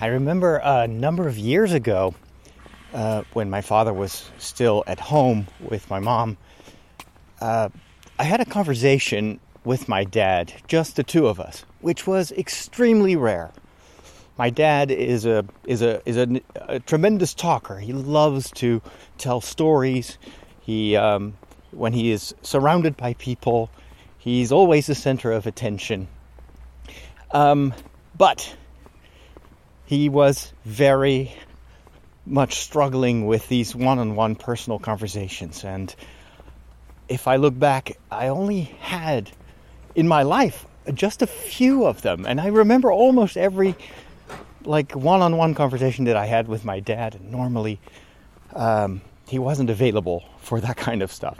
I remember a number of years ago uh, when my father was still at home with my mom. Uh, I had a conversation with my dad, just the two of us, which was extremely rare. My dad is a is a is a, a tremendous talker. He loves to tell stories. He um, when he is surrounded by people, he's always the center of attention. Um, but he was very much struggling with these one-on-one personal conversations and if I look back, I only had in my life just a few of them. And I remember almost every like one-on-one conversation that I had with my dad. And normally, um, he wasn't available for that kind of stuff.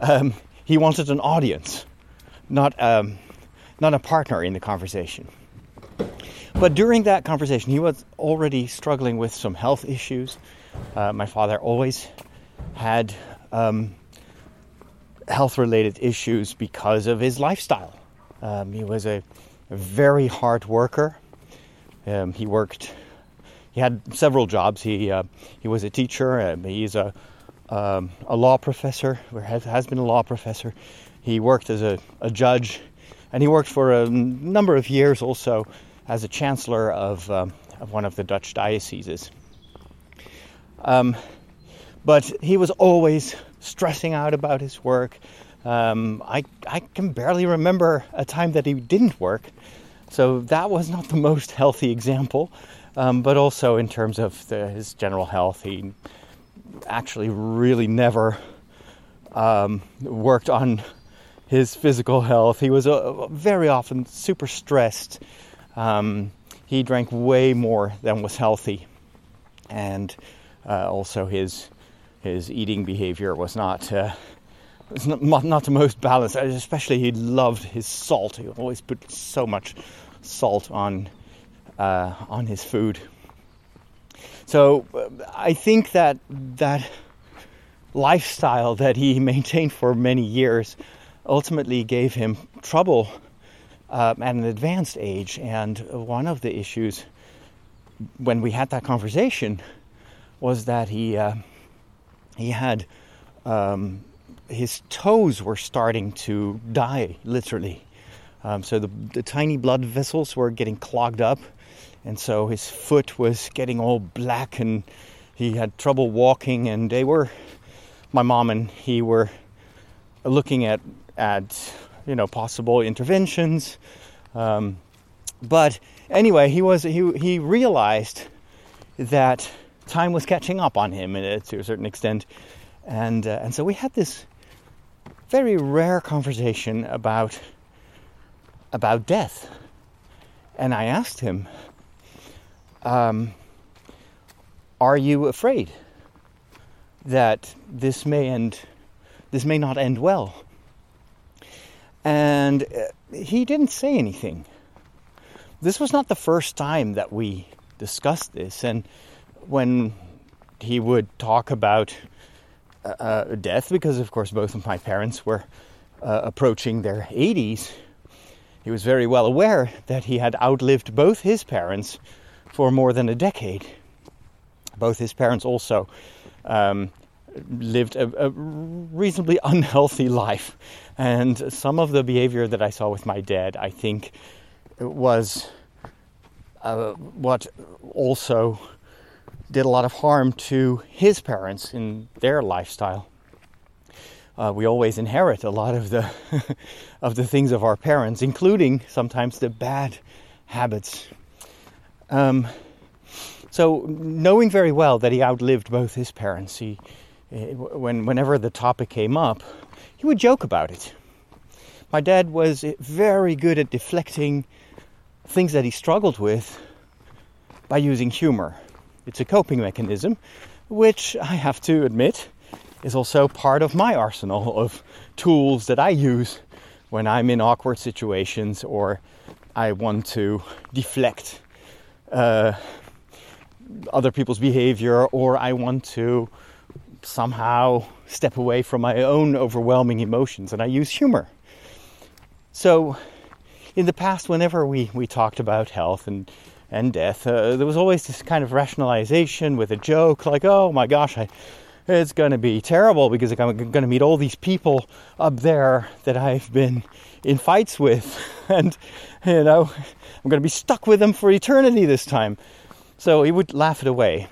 Um, he wanted an audience, not um, not a partner in the conversation. But during that conversation, he was already struggling with some health issues. Uh, my father always had um, health-related issues because of his lifestyle. Um, he was a, a, very hard worker. Um, he worked. He had several jobs. He uh, he was a teacher. Um, he's a um, a law professor, or has, has been a law professor. He worked as a, a judge, and he worked for a number of years also as a chancellor of um, of one of the Dutch dioceses. Um, but he was always stressing out about his work. Um, I, I can barely remember a time that he didn't work. So that was not the most healthy example. Um, but also in terms of the, his general health, he actually really never um, worked on his physical health. He was uh, very often super stressed. Um, he drank way more than was healthy. And uh, also his his eating behavior was not uh, was not, not the most balanced. Especially he loved his salt. He always put so much salt on uh, on his food. So uh, I think that that lifestyle that he maintained for many years ultimately gave him trouble uh, at an advanced age. And one of the issues when we had that conversation was that he uh, he had um, his toes were starting to die, literally. Um, so the, the tiny blood vessels were getting clogged up, and so his foot was getting all black, and he had trouble walking. And they were, my mom and he were looking at at you know possible interventions. Um, but anyway, he was he he realized that time was catching up on him uh, to a certain extent, and uh, and so we had this very rare conversation about about death, and I asked him, um, "Are you afraid that this may end? This may not end well?" And uh, he didn't say anything. This was not the first time that we discussed this, and when he would talk about uh, uh, death, because of course both of my parents were uh, approaching their 80s, he was very well aware that he had outlived both his parents for more than a decade. Both his parents also um, lived a, a, reasonably unhealthy life. And some of the behavior that I saw with my dad, I think, was uh, what also did a lot of harm to his parents in their lifestyle. Uh, we always inherit a lot of the of the things of our parents, including sometimes the bad habits. Um, so, knowing very well that he outlived both his parents, he, when whenever the topic came up, he would joke about it. My dad was very good at deflecting things that he struggled with by using humor. It's a coping mechanism, which I have to admit is also part of my arsenal of tools that I use when I'm in awkward situations or I want to deflect uh, other people's behavior or I want to somehow step away from my own overwhelming emotions and I use humor. So in the past, whenever we, we talked about health and and death, uh, there was always this kind of rationalization with a joke, like, "Oh my gosh, I, it's going to be terrible because I'm going to meet all these people up there that I've been in fights with, and you know, I'm going to be stuck with them for eternity this time." So he would laugh it away,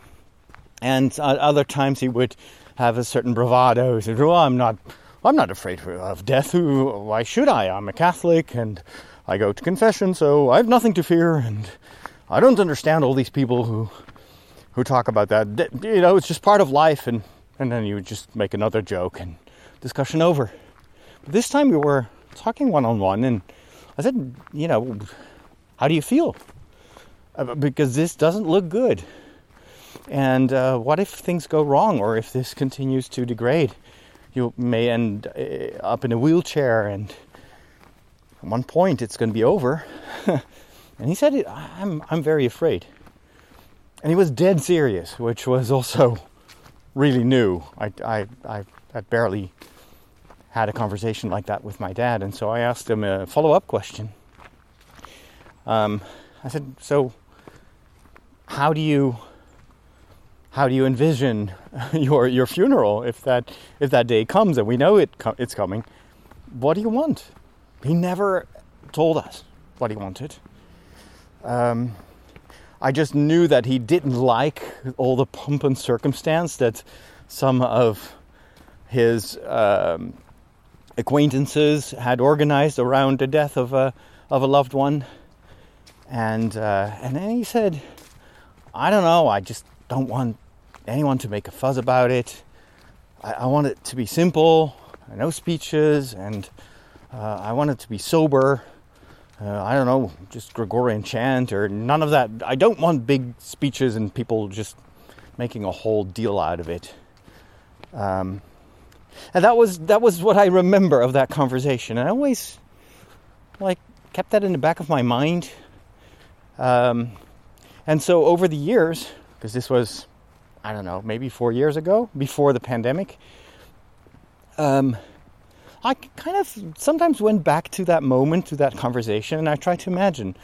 and uh, other times he would have a certain bravado. He said, "Well, I'm not." I'm not afraid of death. Why should I? I'm a Catholic and I go to confession, so I have nothing to fear. And I don't understand all these people who who talk about that. You know, it's just part of life. And and then you just make another joke and discussion over. But this time we were talking one on one, and I said, you know, how do you feel? Uh, because this doesn't look good. And uh, what if things go wrong, or if this continues to degrade? you may end uh, up in a wheelchair and at one point it's going to be over. and he said, I'm, I'm very afraid. And he was dead serious, which was also really new. I, I, I, I barely had a conversation like that with my dad, and so I asked him a follow up question. Um, I said, So, how do you how do you envision your your funeral if that if that day comes and we know it it's coming? What do you want? He never told us what he wanted. Um, I just knew that he didn't like all the pomp and circumstance that some of his um, acquaintances had organized around the death of a of a loved one, and uh, and then he said, "I don't know. I just don't want anyone to make a fuss about it. I, I want it to be simple, no speeches, and uh, I want it to be sober. Uh, I don't know, just Gregorian chant or none of that. I don't want big speeches and people just making a whole deal out of it. Um, and that was that was what I remember of that conversation. And I always like kept that in the back of my mind. Um, and so over the years, because this was I don't know, maybe four years ago, before the pandemic, um, I kind of sometimes went back to that moment, to that conversation, and I tried to imagine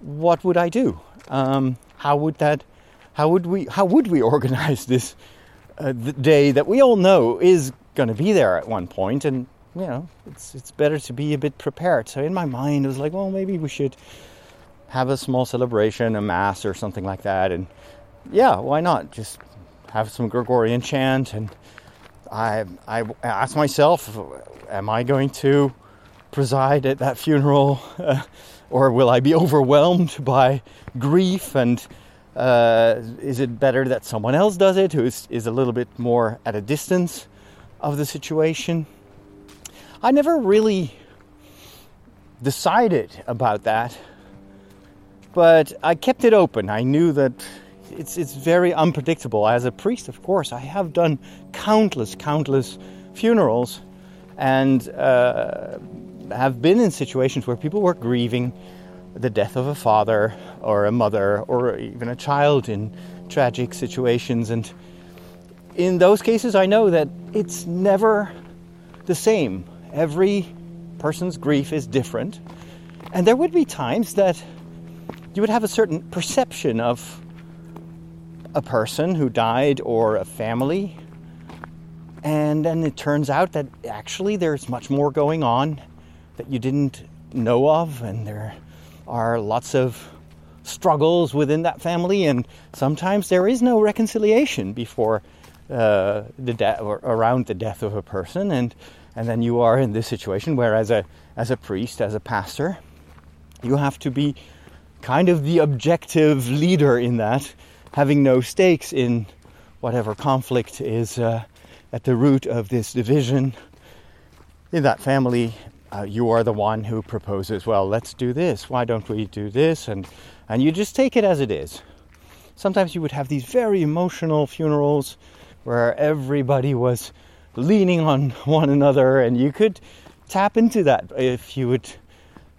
what would I do? Um, how would that? How would we? How would we organize this uh, day that we all know is going to be there at one point? And you know, it's it's better to be a bit prepared. So in my mind, it was like, well, maybe we should have a small celebration, a mass or something like that, and yeah, why not? Just have some Gregorian chant. And I, I asked myself, am I going to preside at that funeral? Or will I be overwhelmed by grief? And uh, is it better that someone else does it who is, is a little bit more at a distance of the situation? I never really decided about that, but I kept it open. I knew that it's it's very unpredictable. As a priest, of course, I have done countless, countless funerals, and uh, have been in situations where people were grieving the death of a father or a mother or even a child in tragic situations. And in those cases, I know that it's never the same. Every person's grief is different, and there would be times that you would have a certain perception of a person who died or a family. And then it turns out that actually there's much more going on that you didn't know of, and there are lots of struggles within that family, and sometimes there is no reconciliation before uh, the death or around the death of a person, and and then you are in this situation where, as a as a priest, as a pastor, you have to be kind of the objective leader in that having no stakes in whatever conflict is uh, at the root of this division. In that family, uh, you are the one who proposes, well, let's do this. Why don't we do this? And, and you just take it as it is. Sometimes you would have these very emotional funerals where everybody was leaning on one another, and you could tap into that if you would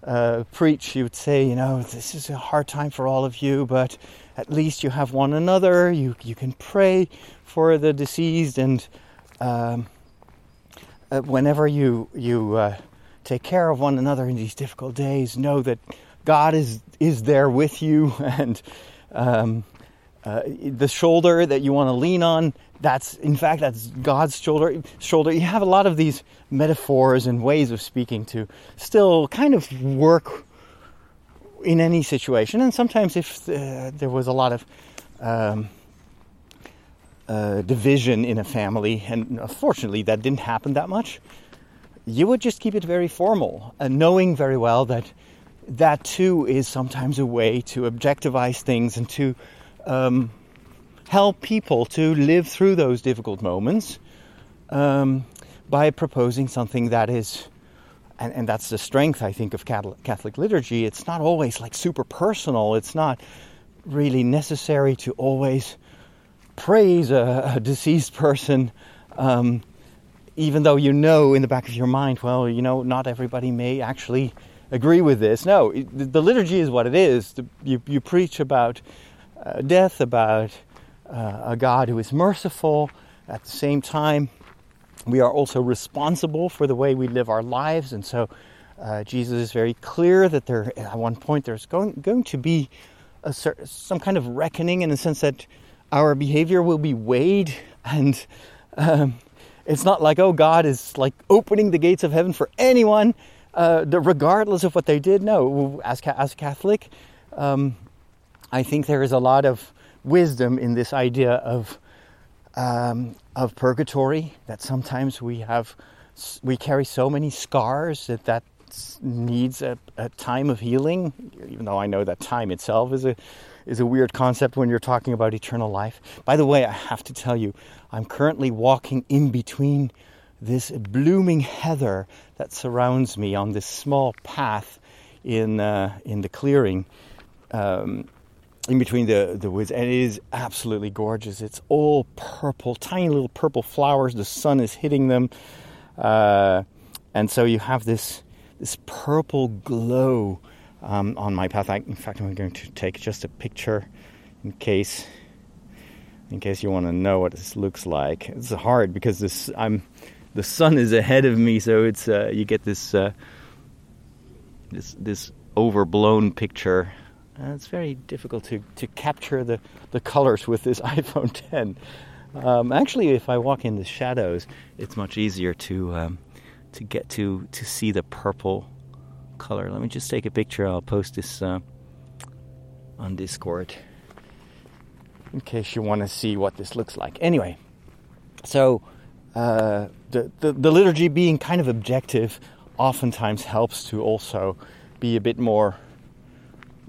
uh, preach. You would say, you know, this is a hard time for all of you, but at least you have one another. You you can pray for the deceased, and um, uh, whenever you you uh, take care of one another in these difficult days, know that God is is there with you, and um, uh, the shoulder that you want to lean on. That's in fact that's God's shoulder. Shoulder. You have a lot of these metaphors and ways of speaking to still kind of work in any situation. And sometimes, if uh, there was a lot of um, uh, division in a family, and unfortunately that didn't happen that much, you would just keep it very formal, and knowing very well that that too is sometimes a way to objectivize things and to um, help people to live through those difficult moments um, by proposing something that is and, and that's the strength, I think, of Catholic liturgy. It's not always like super personal. It's not really necessary to always praise a, a deceased person, um, even though you know in the back of your mind, well, you know, not everybody may actually agree with this. No, the liturgy is what it is. You, you preach about uh, death, about uh, a God who is merciful. At the same time, we are also responsible for the way we live our lives, and so uh, Jesus is very clear that there, at one point, there's going going to be a, some kind of reckoning in the sense that our behavior will be weighed, and um, it's not like oh God is like opening the gates of heaven for anyone, uh, regardless of what they did. No, as as a Catholic, um, I think there is a lot of wisdom in this idea of um, of purgatory that sometimes we have we carry so many scars that that needs a, a, time of healing even though i know that time itself is a is a weird concept when you're talking about eternal life. By the way i have to tell you i'm currently walking in between this blooming heather that surrounds me on this small path in uh, in the clearing. Um, in between the, the woods, and it is absolutely gorgeous. It's all purple, tiny little purple flowers. The sun is hitting them, uh, and so you have this this purple glow um, on my path. I, in fact, I'm going to take just a picture in case in case you want to know what this looks like. It's hard because this I'm the sun is ahead of me, so it's uh, you get this uh, this this overblown picture uh, it's very difficult to, to capture the, the colors with this iPhone 10. Um, actually, if I walk in the shadows, it's much easier to um, to get to to see the purple color. Let me just take a picture. I'll post this uh, on Discord in case you want to see what this looks like. Anyway, so uh, the, the the liturgy being kind of objective oftentimes helps to also be a bit more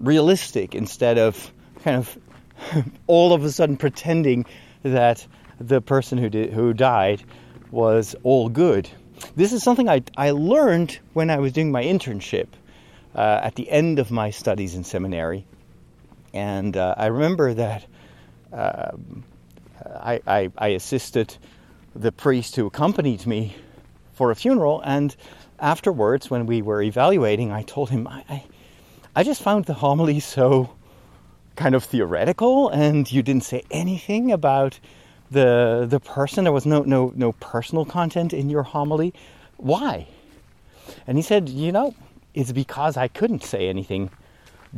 realistic instead of kind of all of a sudden pretending that the person who did who died was all good. This is something I, I learned when I was doing my internship uh, at the end of my studies in seminary, and uh, I remember that uh, I, I, I assisted the priest who accompanied me for a funeral, and afterwards, when we were evaluating, I told him I, I I just found the homily so kind of theoretical, and you didn't say anything about the the person. There was no no no personal content in your homily. Why? And he said, you know, it's because I couldn't say anything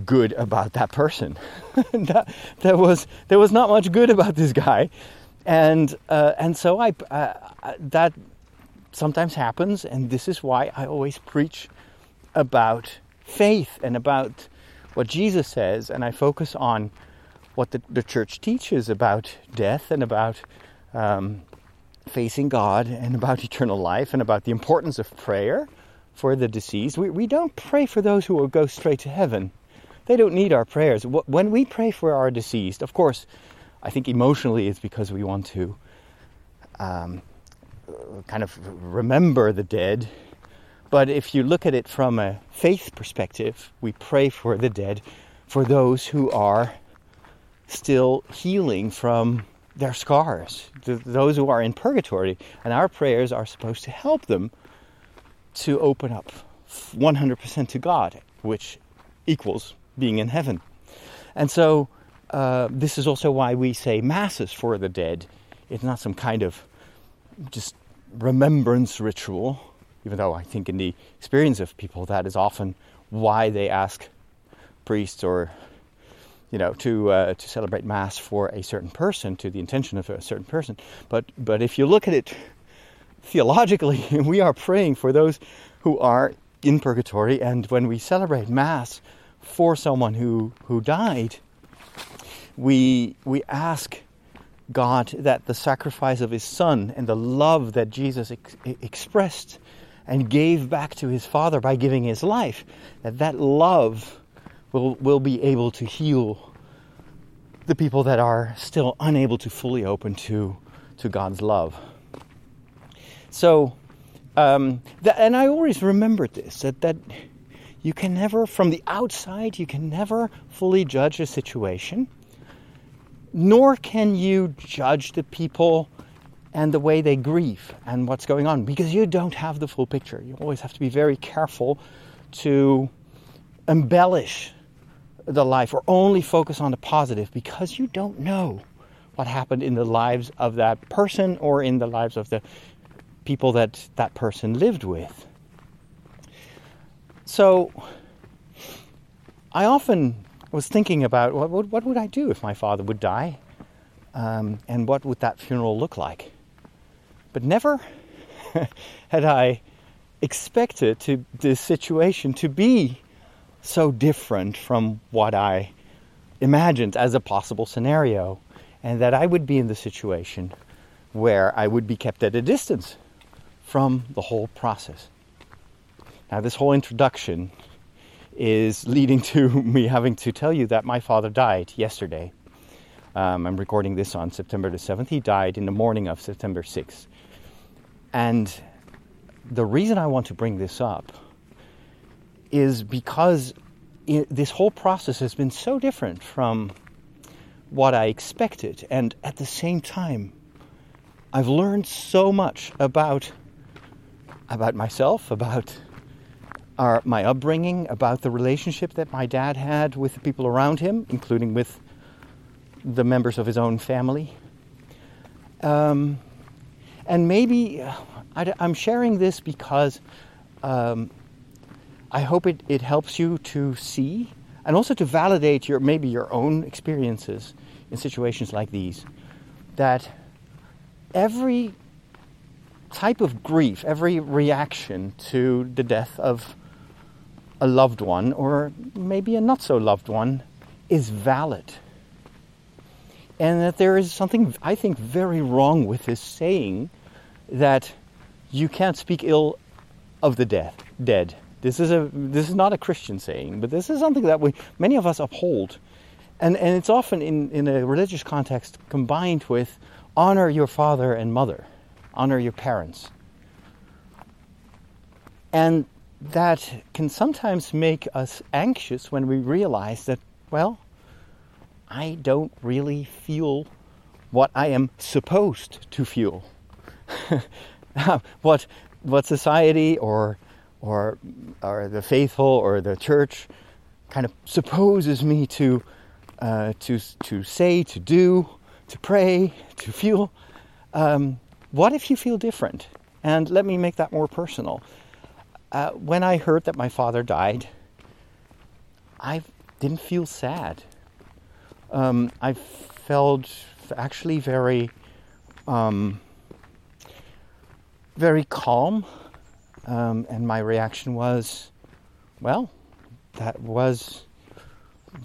good about that person. that, there was there was not much good about this guy, and uh, and so I uh, that sometimes happens, and this is why I always preach about faith and about what Jesus says, and I focus on what the, the church teaches about death and about um, facing God and about eternal life and about the importance of prayer for the deceased. We, we don't pray for those who will go straight to heaven. They don't need our prayers. When we pray for our deceased, of course, I think emotionally it's because we want to um, kind of remember the dead but if you look at it from a faith perspective, we pray for the dead, for those who are still healing from their scars, those who are in purgatory. And our prayers are supposed to help them to open up 100% to God, which equals being in heaven. And so, uh, this is also why we say masses for the dead. It's not some kind of just remembrance ritual even though I think in the experience of people that is often why they ask priests or you know to uh, to celebrate mass for a certain person to the intention of a certain person. But but if you look at it theologically we are praying for those who are in purgatory. And when we celebrate mass for someone who who died we we ask God that the sacrifice of his son and the love that Jesus ex- expressed and gave back to his father by giving his life that that love will will be able to heal the people that are still unable to fully open to to God's love. So, um, that, and I always remembered this that that you can never, from the outside, you can never fully judge a situation, nor can you judge the people and the way they grieve and what's going on because you don't have the full picture. You always have to be very careful to embellish the life or only focus on the positive because you don't know what happened in the lives of that person or in the lives of the people that that person lived with. So I often was thinking about what, what, what would I do if my father would die? Um, and what would that funeral look like? But never had I expected to this situation to be so different from what I imagined as a possible scenario, and that I would be in the situation where I would be kept at a distance from the whole process. Now, this whole introduction is leading to me having to tell you that my father died yesterday. Um, I'm recording this on September the 7th. He died in the morning of September 6th. And the reason I want to bring this up is because it, this whole process has been so different from what I expected. And at the same time, I've learned so much about, about myself, about our, my upbringing, about the relationship that my dad had with the people around him, including with the members of his own family. Um, and maybe I, am sharing this because um, I hope it, it helps you to see and also to validate your maybe your own experiences in situations like these. That every type of grief, every reaction to the death of a loved one or maybe a not so loved one is valid. And that there is something, I think, very wrong with this saying that you can't speak ill of the dead. dead. This is a this is not a Christian saying, but this is something that we many of us uphold. And and it's often in, in a religious context combined with honor your father and mother, honor your parents. And that can sometimes make us anxious when we realize that, well, I don't really feel what I am supposed to feel. what what society or or, or the faithful or the church kind of supposes me to, uh, to, to say, to do, to pray, to feel. Um, what if you feel different? And let me make that more personal. Uh, when I heard that my father died, I didn't feel sad. Um, I felt actually very, um, very calm um, and my reaction was, well, that was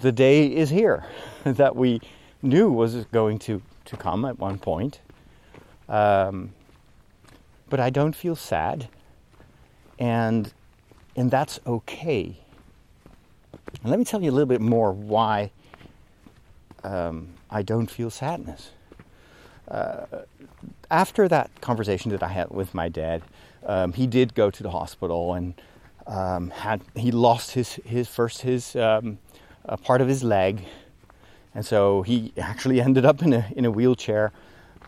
the day is here that we knew was going to, to come at one point. Um, but I don't feel sad, and and that's okay. And let me tell you a little bit more why um, I don't feel sadness. Uh, after that conversation that I had with my dad, um, he did go to the hospital and um, had he lost his his first his um, part of his leg, and so he actually ended up in a in a wheelchair.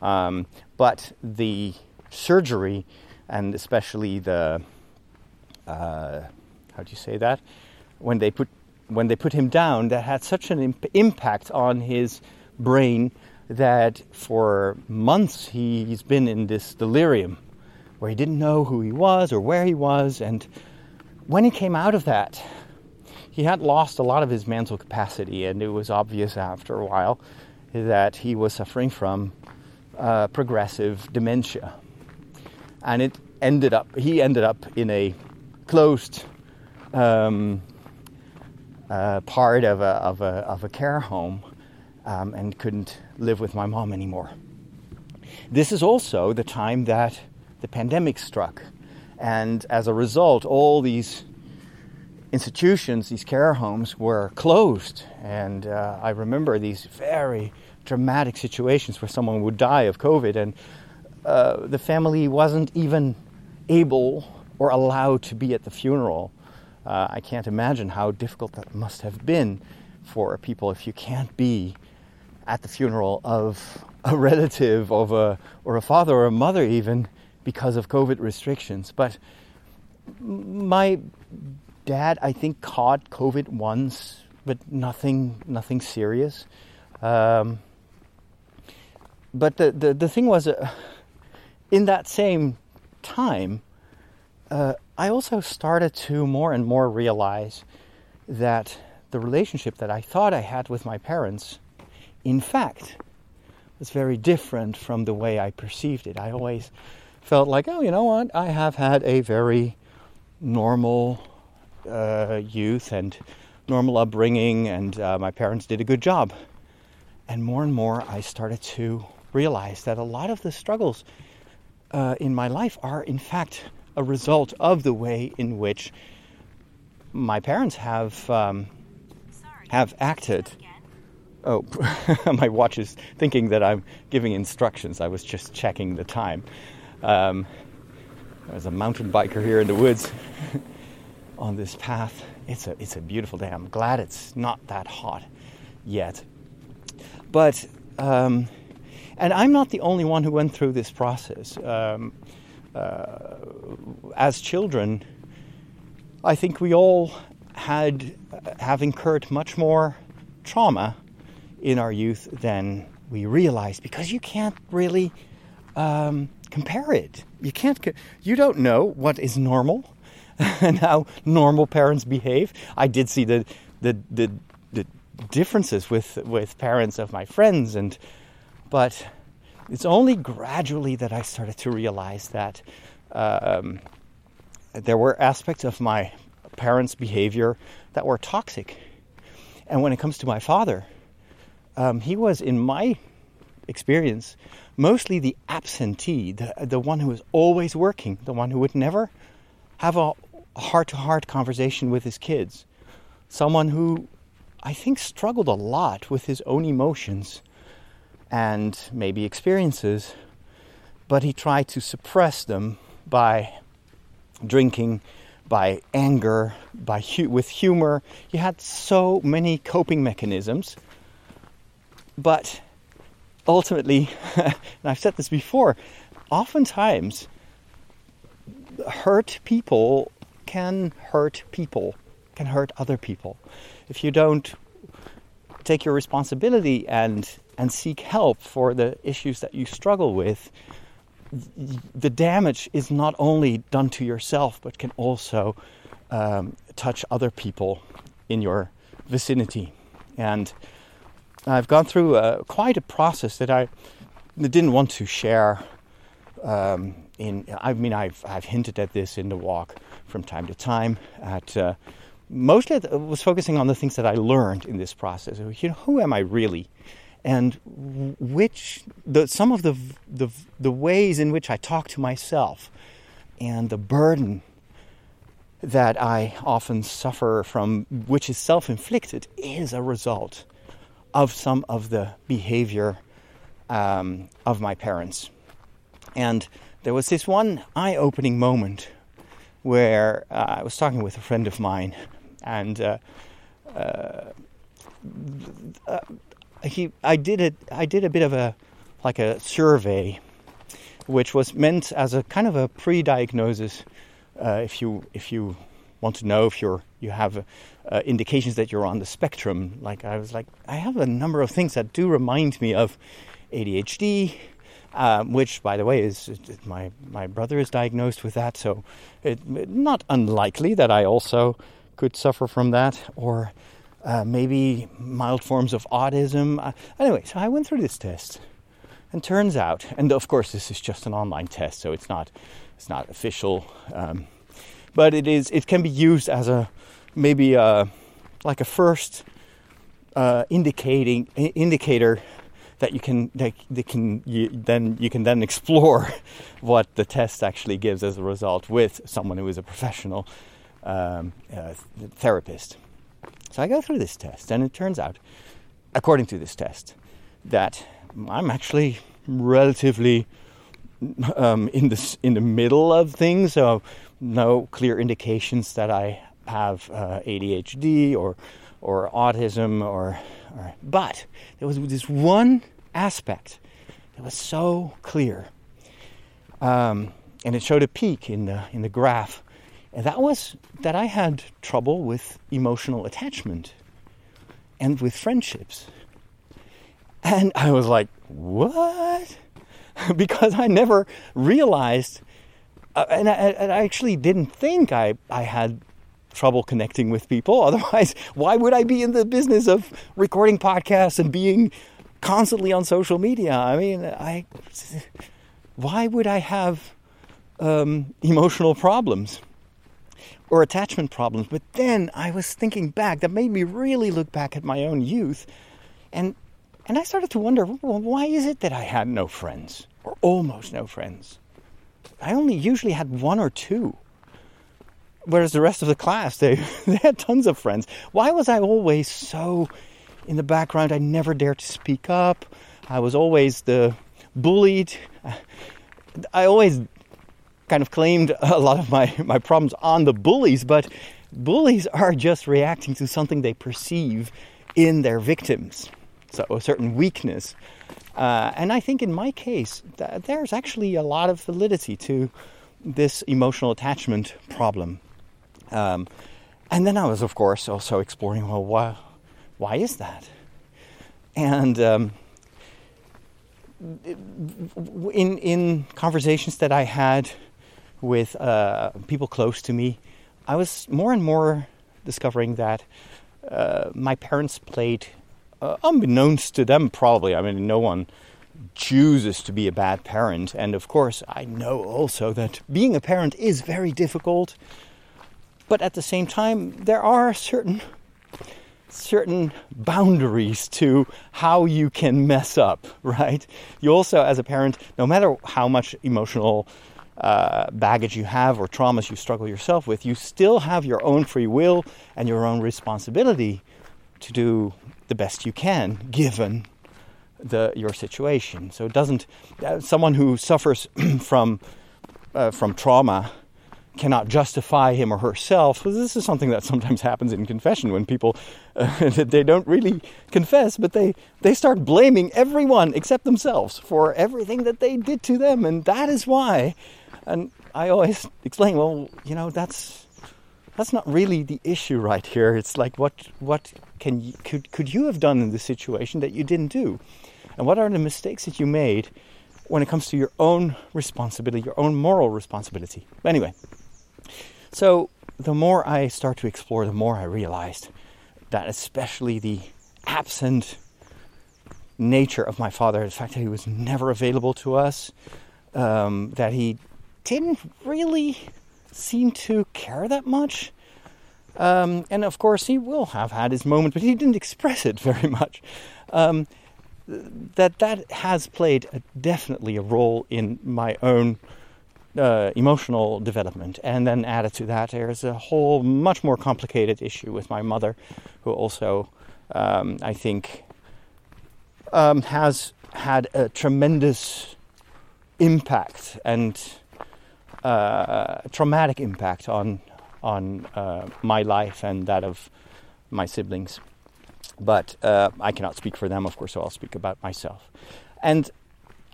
Um, but the surgery and especially the uh, how do you say that when they put when they put him down that had such an imp- impact on his brain that for months he, he's been in this delirium where he didn't know who he was or where he was. And when he came out of that, he had lost a lot of his mental capacity, and it was obvious after a while that he was suffering from uh, progressive dementia. And it ended up, he ended up in a closed um, uh, part of a, of, a, of a care home um, and couldn't live with my mom anymore. This is also the time that the pandemic struck. And as a result, all these institutions, these care homes, were closed. And uh, I remember these very dramatic situations where someone would die of COVID, and uh, the family wasn't even able or allowed to be at the funeral. Uh, I can't imagine how difficult that must have been for people if you can't be at the funeral of a relative of a or a father or a mother even because of COVID restrictions. But my dad, I think, caught COVID once, but nothing, nothing serious. Um, but the, the, the thing was, uh, in that same time, uh, I also started to more and more realize that the relationship that I thought I had with my parents, in fact, was very different from the way I perceived it. I always felt like, oh, you know what? I have had a very normal uh, youth and normal upbringing, and uh, my parents did a good job. And more and more, I started to realize that a lot of the struggles uh, in my life are, in fact, a result of the way in which my parents have um, have acted. Oh, my watch is thinking that I'm giving instructions. I was just checking the time. Um, there's a mountain biker here in the woods on this path. It's a it's a beautiful day. I'm glad it's not that hot yet. But um, and I'm not the only one who went through this process. Um, uh, as children, I think we all had have incurred much more trauma in our youth than we realize because you can't really um, compare it. You can't. You don't know what is normal and how normal parents behave. I did see the the the, the differences with with parents of my friends, and but it's only gradually that I started to realize that um, there were aspects of my parents' behavior that were toxic. And when it comes to my father, um, he was, in my experience, mostly the absentee, the, the one who was always working, the one who would never have a heart to heart conversation with his kids. Someone who I think struggled a lot with his own emotions and maybe experiences, but he tried to suppress them by drinking, by anger, by hu- with humor. He had so many coping mechanisms, but ultimately, and I've said this before, oftentimes hurt people can hurt people, can hurt other people. If you don't take your responsibility and and seek help for the issues that you struggle with, the damage is not only done to yourself, but can also um, touch other people in your vicinity. And I've gone through uh, quite a process that I didn't want to share. Um, in, I mean, I've, I've hinted at this in the walk from time to time. At uh, mostly, I was focusing on the things that I learned in this process. You know, who am I really? And which the some of the, the the ways in which I talk to myself and the burden that I often suffer from, which is self-inflicted, is a result of some of the behavior um, of my parents. And there was this one eye-opening moment where uh, I was talking with a friend of mine, and uh, uh, he I did it I did a bit of a like a survey which was meant as a kind of a pre-diagnosis uh, if you if you want to know if you're you have uh, indications that you're on the spectrum. Like I was like I have a number of things that do remind me of ADHD um, which by the way is my my brother is diagnosed with that. So it, not unlikely that I also could suffer from that, or uh, maybe mild forms of autism. Uh, anyway, so I went through this test, and turns out, and of course this is just an online test, so it's not it's not official, um, but it is it can be used as a maybe a, uh, like a first uh, indicating indicator that you can that, that can you, then you can then explore what the test actually gives as a result with someone who is a professional um, uh, therapist. So I go through this test, and it turns out, according to this test, that I'm actually relatively um, in the in the middle of things. So no clear indications that I have uh, ADHD or or autism or, or but there was this one aspect that was so clear um, and it showed a peak in the in the graph and that was that I had trouble with emotional attachment and with friendships and I was like what because I never realized uh, and, I, and I actually didn't think I, I had trouble connecting with people. Otherwise, why would I be in the business of recording podcasts and being constantly on social media? I mean, I why would I have um, emotional problems or attachment problems? But then I was thinking back. That made me really look back at my own youth, and and I started to wonder, well, why is it that I had no friends or almost no friends? I only usually had one or two whereas the rest of the class they, they had tons of friends why was i always so in the background i never dared to speak up i was always the bullied i always kind of claimed a lot of my, my problems on the bullies but bullies are just reacting to something they perceive in their victims. So a certain weakness. Uh, and i think in my case th- there's actually a lot of validity to this emotional attachment problem. Um, and then I was, of course, also exploring well, why, why is that? And um, in, in conversations that I had with uh, people close to me, I was more and more discovering that uh, my parents played, uh, unbeknownst to them, probably. I mean, no one chooses to be a bad parent. And of course, I know also that being a parent is very difficult. But at the same time, there are certain certain boundaries to how you can mess up, right? You also, as a parent, no matter how much emotional uh, baggage you have or traumas you struggle yourself with, you still have your own free will and your own responsibility to do the best you can given the your situation. So it doesn't uh, someone who suffers from uh, from trauma cannot justify him or herself. This is something that sometimes happens in confession when people uh, they don't really confess, but they they start blaming everyone except themselves for everything that they did to them, and that is why. And I always explain, well, you know, that's that's not really the issue right here. It's like what what can you, could could you have done in this situation that you didn't do, and what are the mistakes that you made when it comes to your own responsibility, your own moral responsibility. Anyway, so the more I start to explore, the more I realized that especially the absent nature of my father, the fact that he was never available to us, um, that he didn't really seem to care that much. Um, and of course, he will have had his moment, but he didn't express it very much. Um, that that has played a, definitely a role in my own uh, emotional development. And then added to that, there's a whole much more complicated issue with my mother, who also, um, I think, um, has had a tremendous impact and uh, traumatic impact on on uh, my life and that of my siblings. But uh, I cannot speak for them, of course, so I'll speak about myself. And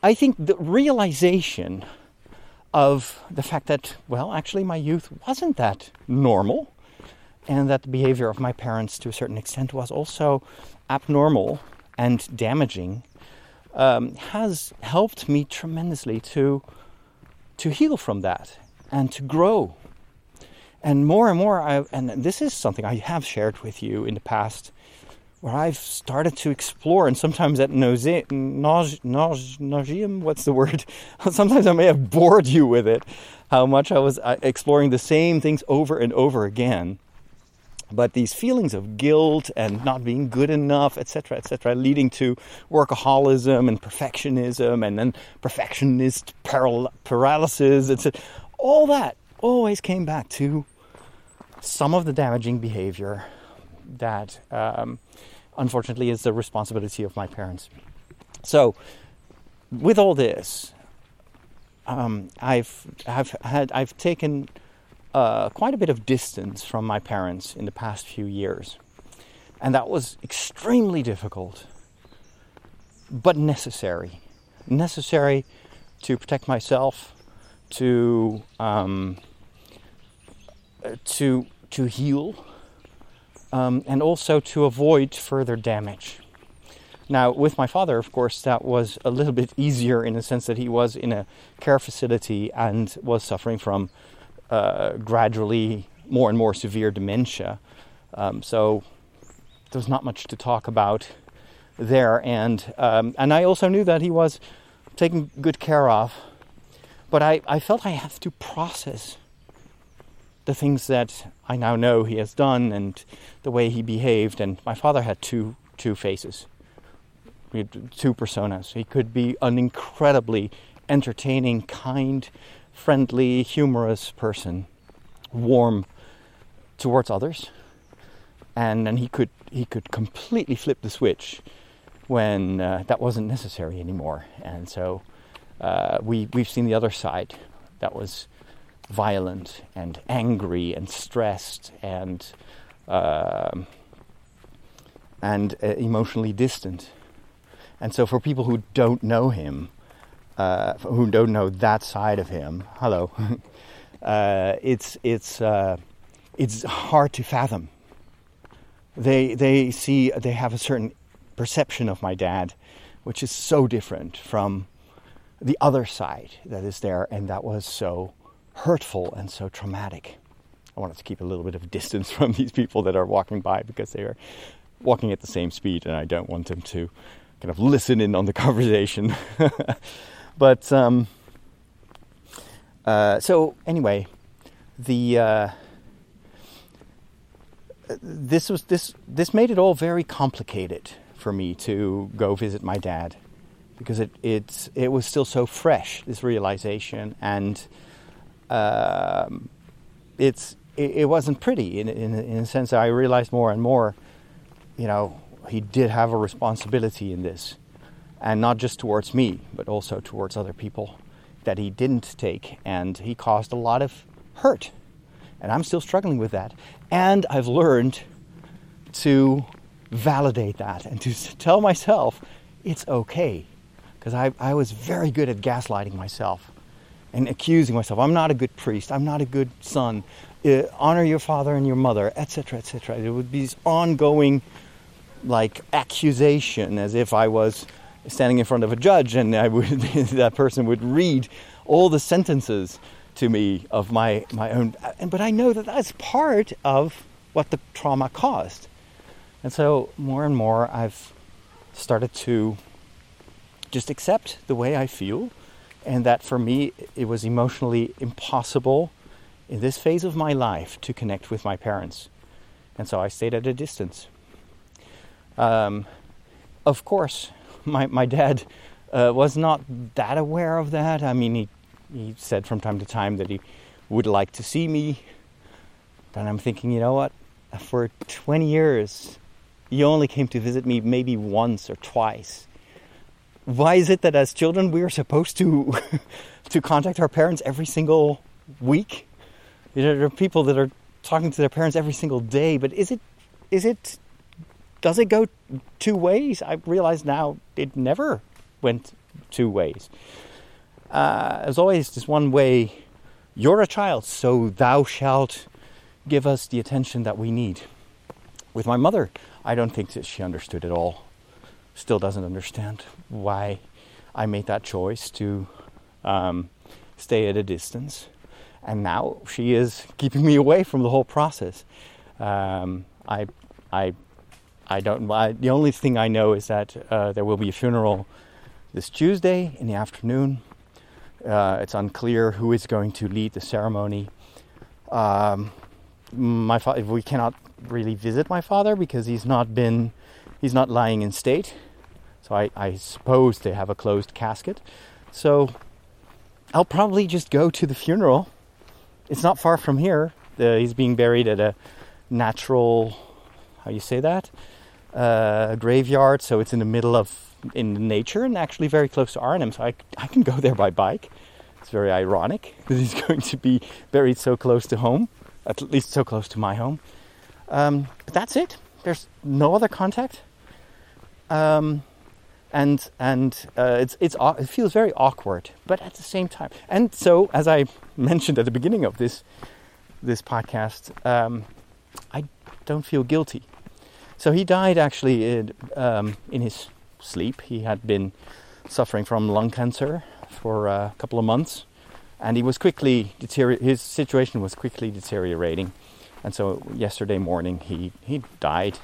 I think the realization of the fact that, well, actually, my youth wasn't that normal, and that the behavior of my parents, to a certain extent, was also abnormal and damaging, um, has helped me tremendously to to heal from that and to grow. And more and more, I, and this is something I have shared with you in the past, where I've started to explore, and sometimes at nauseam, what's the word? sometimes I may have bored you with it, how much I was uh, exploring the same things over and over again. But these feelings of guilt and not being good enough, etc., etc., leading to workaholism and perfectionism, and then perfectionist paral- paralysis, etc., all that always came back to some of the damaging behavior that um, unfortunately is the responsibility of my parents. So, with all this, um, I've, I've had I've taken uh, quite a bit of distance from my parents in the past few years, and that was extremely difficult, but necessary. Necessary to protect myself, to um, to to heal, um, and also to avoid further damage. Now, with my father, of course, that was a little bit easier in the sense that he was in a care facility and was suffering from uh, gradually more and more severe dementia. Um, so there's not much to talk about there, and um, and I also knew that he was taken good care of, but I, I felt I have to process the things that I now know he has done and the way he behaved. And my father had two two faces, two personas. He could be an incredibly entertaining, kind, friendly, humorous person, warm towards others, and then he could he could completely flip the switch when uh, that wasn't necessary anymore. And so uh, we we've seen the other side that was violent and angry and stressed and uh, and emotionally distant. And so, for people who don't know him, uh, who don't know that side of him, hello, uh, it's it's uh, it's hard to fathom. They they see they have a certain perception of my dad, which is so different from the other side that is there, and that was so hurtful and so traumatic. I wanted to keep a little bit of distance from these people that are walking by because they are walking at the same speed, and I don't want them to kind of listen in on the conversation. But um, uh, so anyway, the uh, this was this this made it all very complicated for me to go visit my dad because it it it was still so fresh this realization and um, it's it, it, wasn't pretty in, in in a sense. I realized more and more, you know, he did have a responsibility in this, and not just towards me, but also towards other people that he didn't take, and he caused a lot of hurt, and I'm still struggling with that. And I've learned to validate that and to tell myself it's okay because I, I was very good at gaslighting myself and accusing myself. I'm not a good priest. I'm not a good son. Uh, honor your father and your mother, etc., etc. There would be this ongoing, like accusation, as if I was standing in front of a judge, and I would that person would read all the sentences to me of my my own. But I know that that's part of what the trauma caused, and so more and more I've started to just accept the way I feel and that for me it was emotionally impossible in this phase of my life to connect with my parents. And so I stayed at a distance. Um, of course, my, my dad uh, was not that aware of that. I mean, he, he said from time to time that he would like to see me. Then I'm thinking, you know what? For 20 years, you only came to visit me maybe once or twice why is it that as children we are supposed to to contact our parents every single week? You know, there are people that are talking to their parents every single day, but is it is it does it go two ways? I realize now it never went two ways. Uh, there's always this one way. You're a child, so thou shalt give us the attention that we need. With my mother, I don't think that she understood at all still doesn't understand why I made that choice to um, stay at a distance. and now she is keeping me away from the whole process. Um, I, I, I don't. I, the only thing I know is that uh, there will be a funeral this Tuesday in the afternoon. Uh, it's unclear who is going to lead the ceremony. Um, my fa- we cannot really visit my father because he's not been, he's not lying in state. So I, I suppose they have a closed casket. So I'll probably just go to the funeral. It's not far from here. He's being buried at a natural, how you say that, uh, graveyard. So it's in the middle of in nature and actually very close to Arnhem. So I, I can go there by bike. It's very ironic that he's going to be buried so close to home, at least so close to my home. Um, but that's it. There's no other contact. Um, and and uh, it's it's it feels very awkward, but at the same time, and so as I mentioned at the beginning of this this podcast, um, I don't feel guilty. So he died actually in, um, in his sleep. He had been suffering from lung cancer for a couple of months, and he was quickly deterior- his situation was quickly deteriorating, and so yesterday morning he he died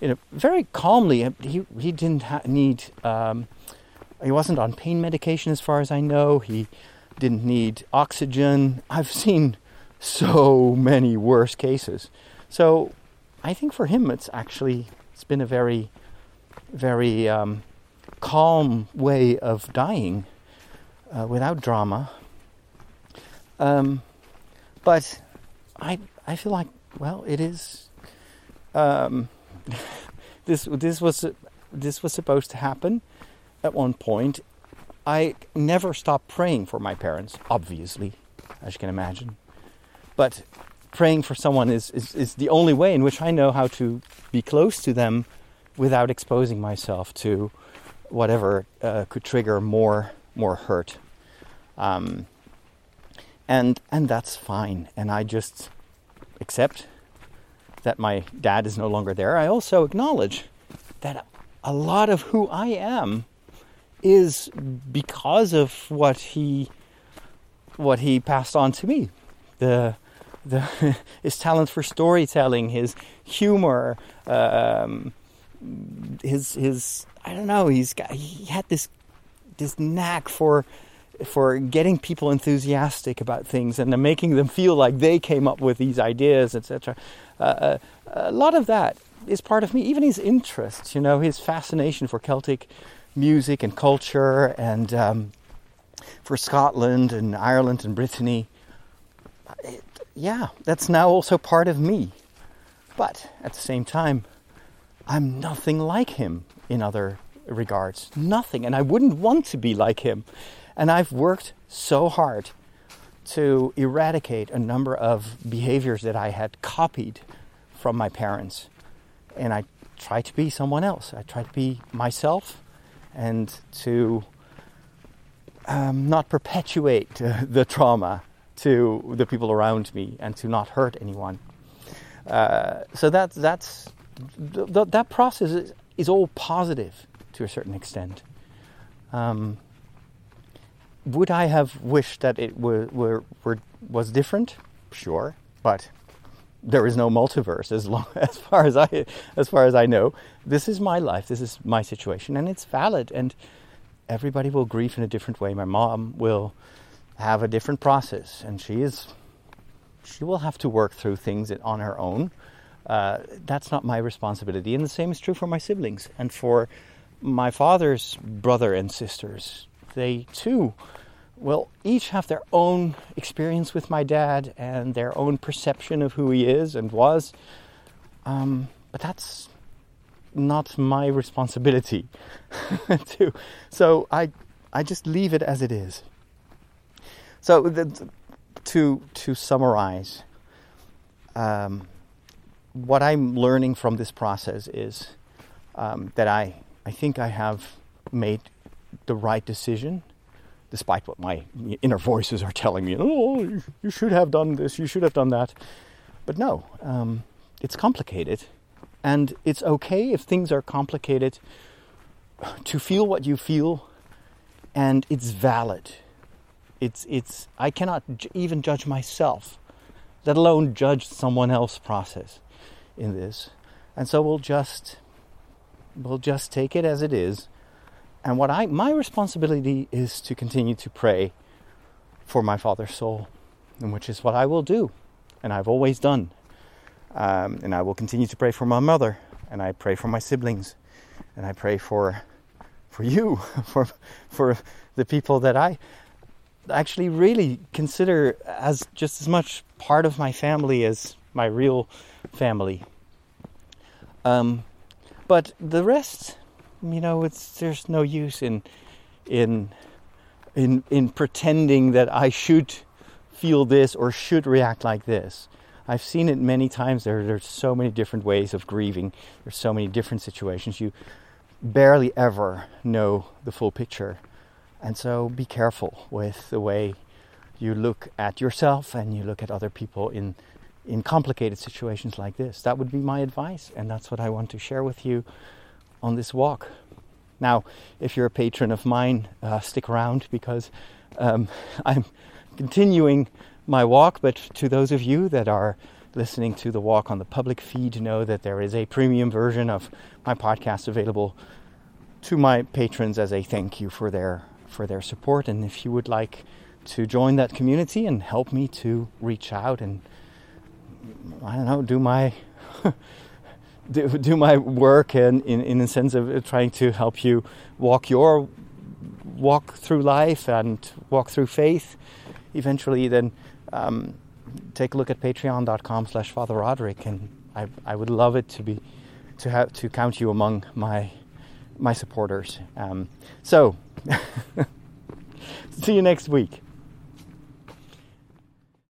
you know, very calmly. Uh, he he didn't ha- need. Um, he wasn't on pain medication, as far as I know. He didn't need oxygen. I've seen so many worse cases. So I think for him, it's actually it's been a very, very um, calm way of dying uh, without drama. Um, but I I feel like well, it is. Um, this this was this was supposed to happen at one point. I never stopped praying for my parents, obviously, as you can imagine. But praying for someone is, is, is the only way in which I know how to be close to them without exposing myself to whatever uh, could trigger more more hurt. Um, and and that's fine. And I just accept that my dad is no longer there, I also acknowledge that a lot of who I am is because of what he what he passed on to me. The the his talent for storytelling, his humor, um, his his I don't know. He's got he had this this knack for for getting people enthusiastic about things and making them feel like they came up with these ideas, etc. Uh, uh, a lot of that is part of me. Even his interests, you know, his fascination for Celtic music and culture, and um, for Scotland and Ireland and Brittany. Yeah, that's now also part of me. But at the same time, I'm nothing like him in other regards. Nothing. And I wouldn't want to be like him. And I've worked so hard to eradicate a number of behaviors that I had copied from my parents. And I try to be someone else. I try to be myself and to um, not perpetuate uh, the trauma to the people around me and to not hurt anyone. Uh, so that, that's, th- th- that process is, is, all positive to a certain extent. Um, would I have wished that it were, were, were, was different? Sure, but there is no multiverse as long as far as I as far as I know. This is my life. This is my situation, and it's valid. And everybody will grieve in a different way. My mom will have a different process, and she is she will have to work through things on her own. Uh, that's not my responsibility, and the same is true for my siblings and for my father's brother and sisters. They too will each have their own experience with my dad and their own perception of who he is and was. Um, but that's not my responsibility to. So I, I just leave it as it is. So the, to to summarize, um, what I'm learning from this process is um, that I I think I have made the right decision despite what my inner voices are telling me. Oh, you should have done this, you should have done that. But no, um, it's complicated. And it's okay if things are complicated to feel what you feel, and it's valid. It's it's I cannot j- even judge myself, let alone judge someone else's process in this. And so we'll just we'll just take it as it is. And what I my responsibility is to continue to pray for my father's soul, and which is what I will do, and I've always done. Um, and I will continue to pray for my mother, and I pray for my siblings, and I pray for for you, for for the people that I actually really consider as just as much part of my family as my real family. Um, but the rest, you know, it's there's no use in in in in pretending that I should feel this or should react like this. I've seen it many times. There, there's so many different ways of grieving. There's so many different situations. You barely ever know the full picture. And so be careful with the way you look at yourself and you look at other people in in complicated situations like this. That would be my advice, and that's what I want to share with you on this walk. Now, if you're a patron of mine, uh, stick around because um, I'm continuing my walk. But to those of you that are listening to the walk on the public feed, know that there is a premium version of my podcast available to my patrons as a thank you for their for their support. And if you would like to join that community and help me to reach out and I don't know, do my do, do my work and in, in the sense of trying to help you walk your walk through life and walk through faith eventually then um, take a look at patreon.com slash father roderick and I, I would love it to be to have to count you among my my supporters. Um, so see you next week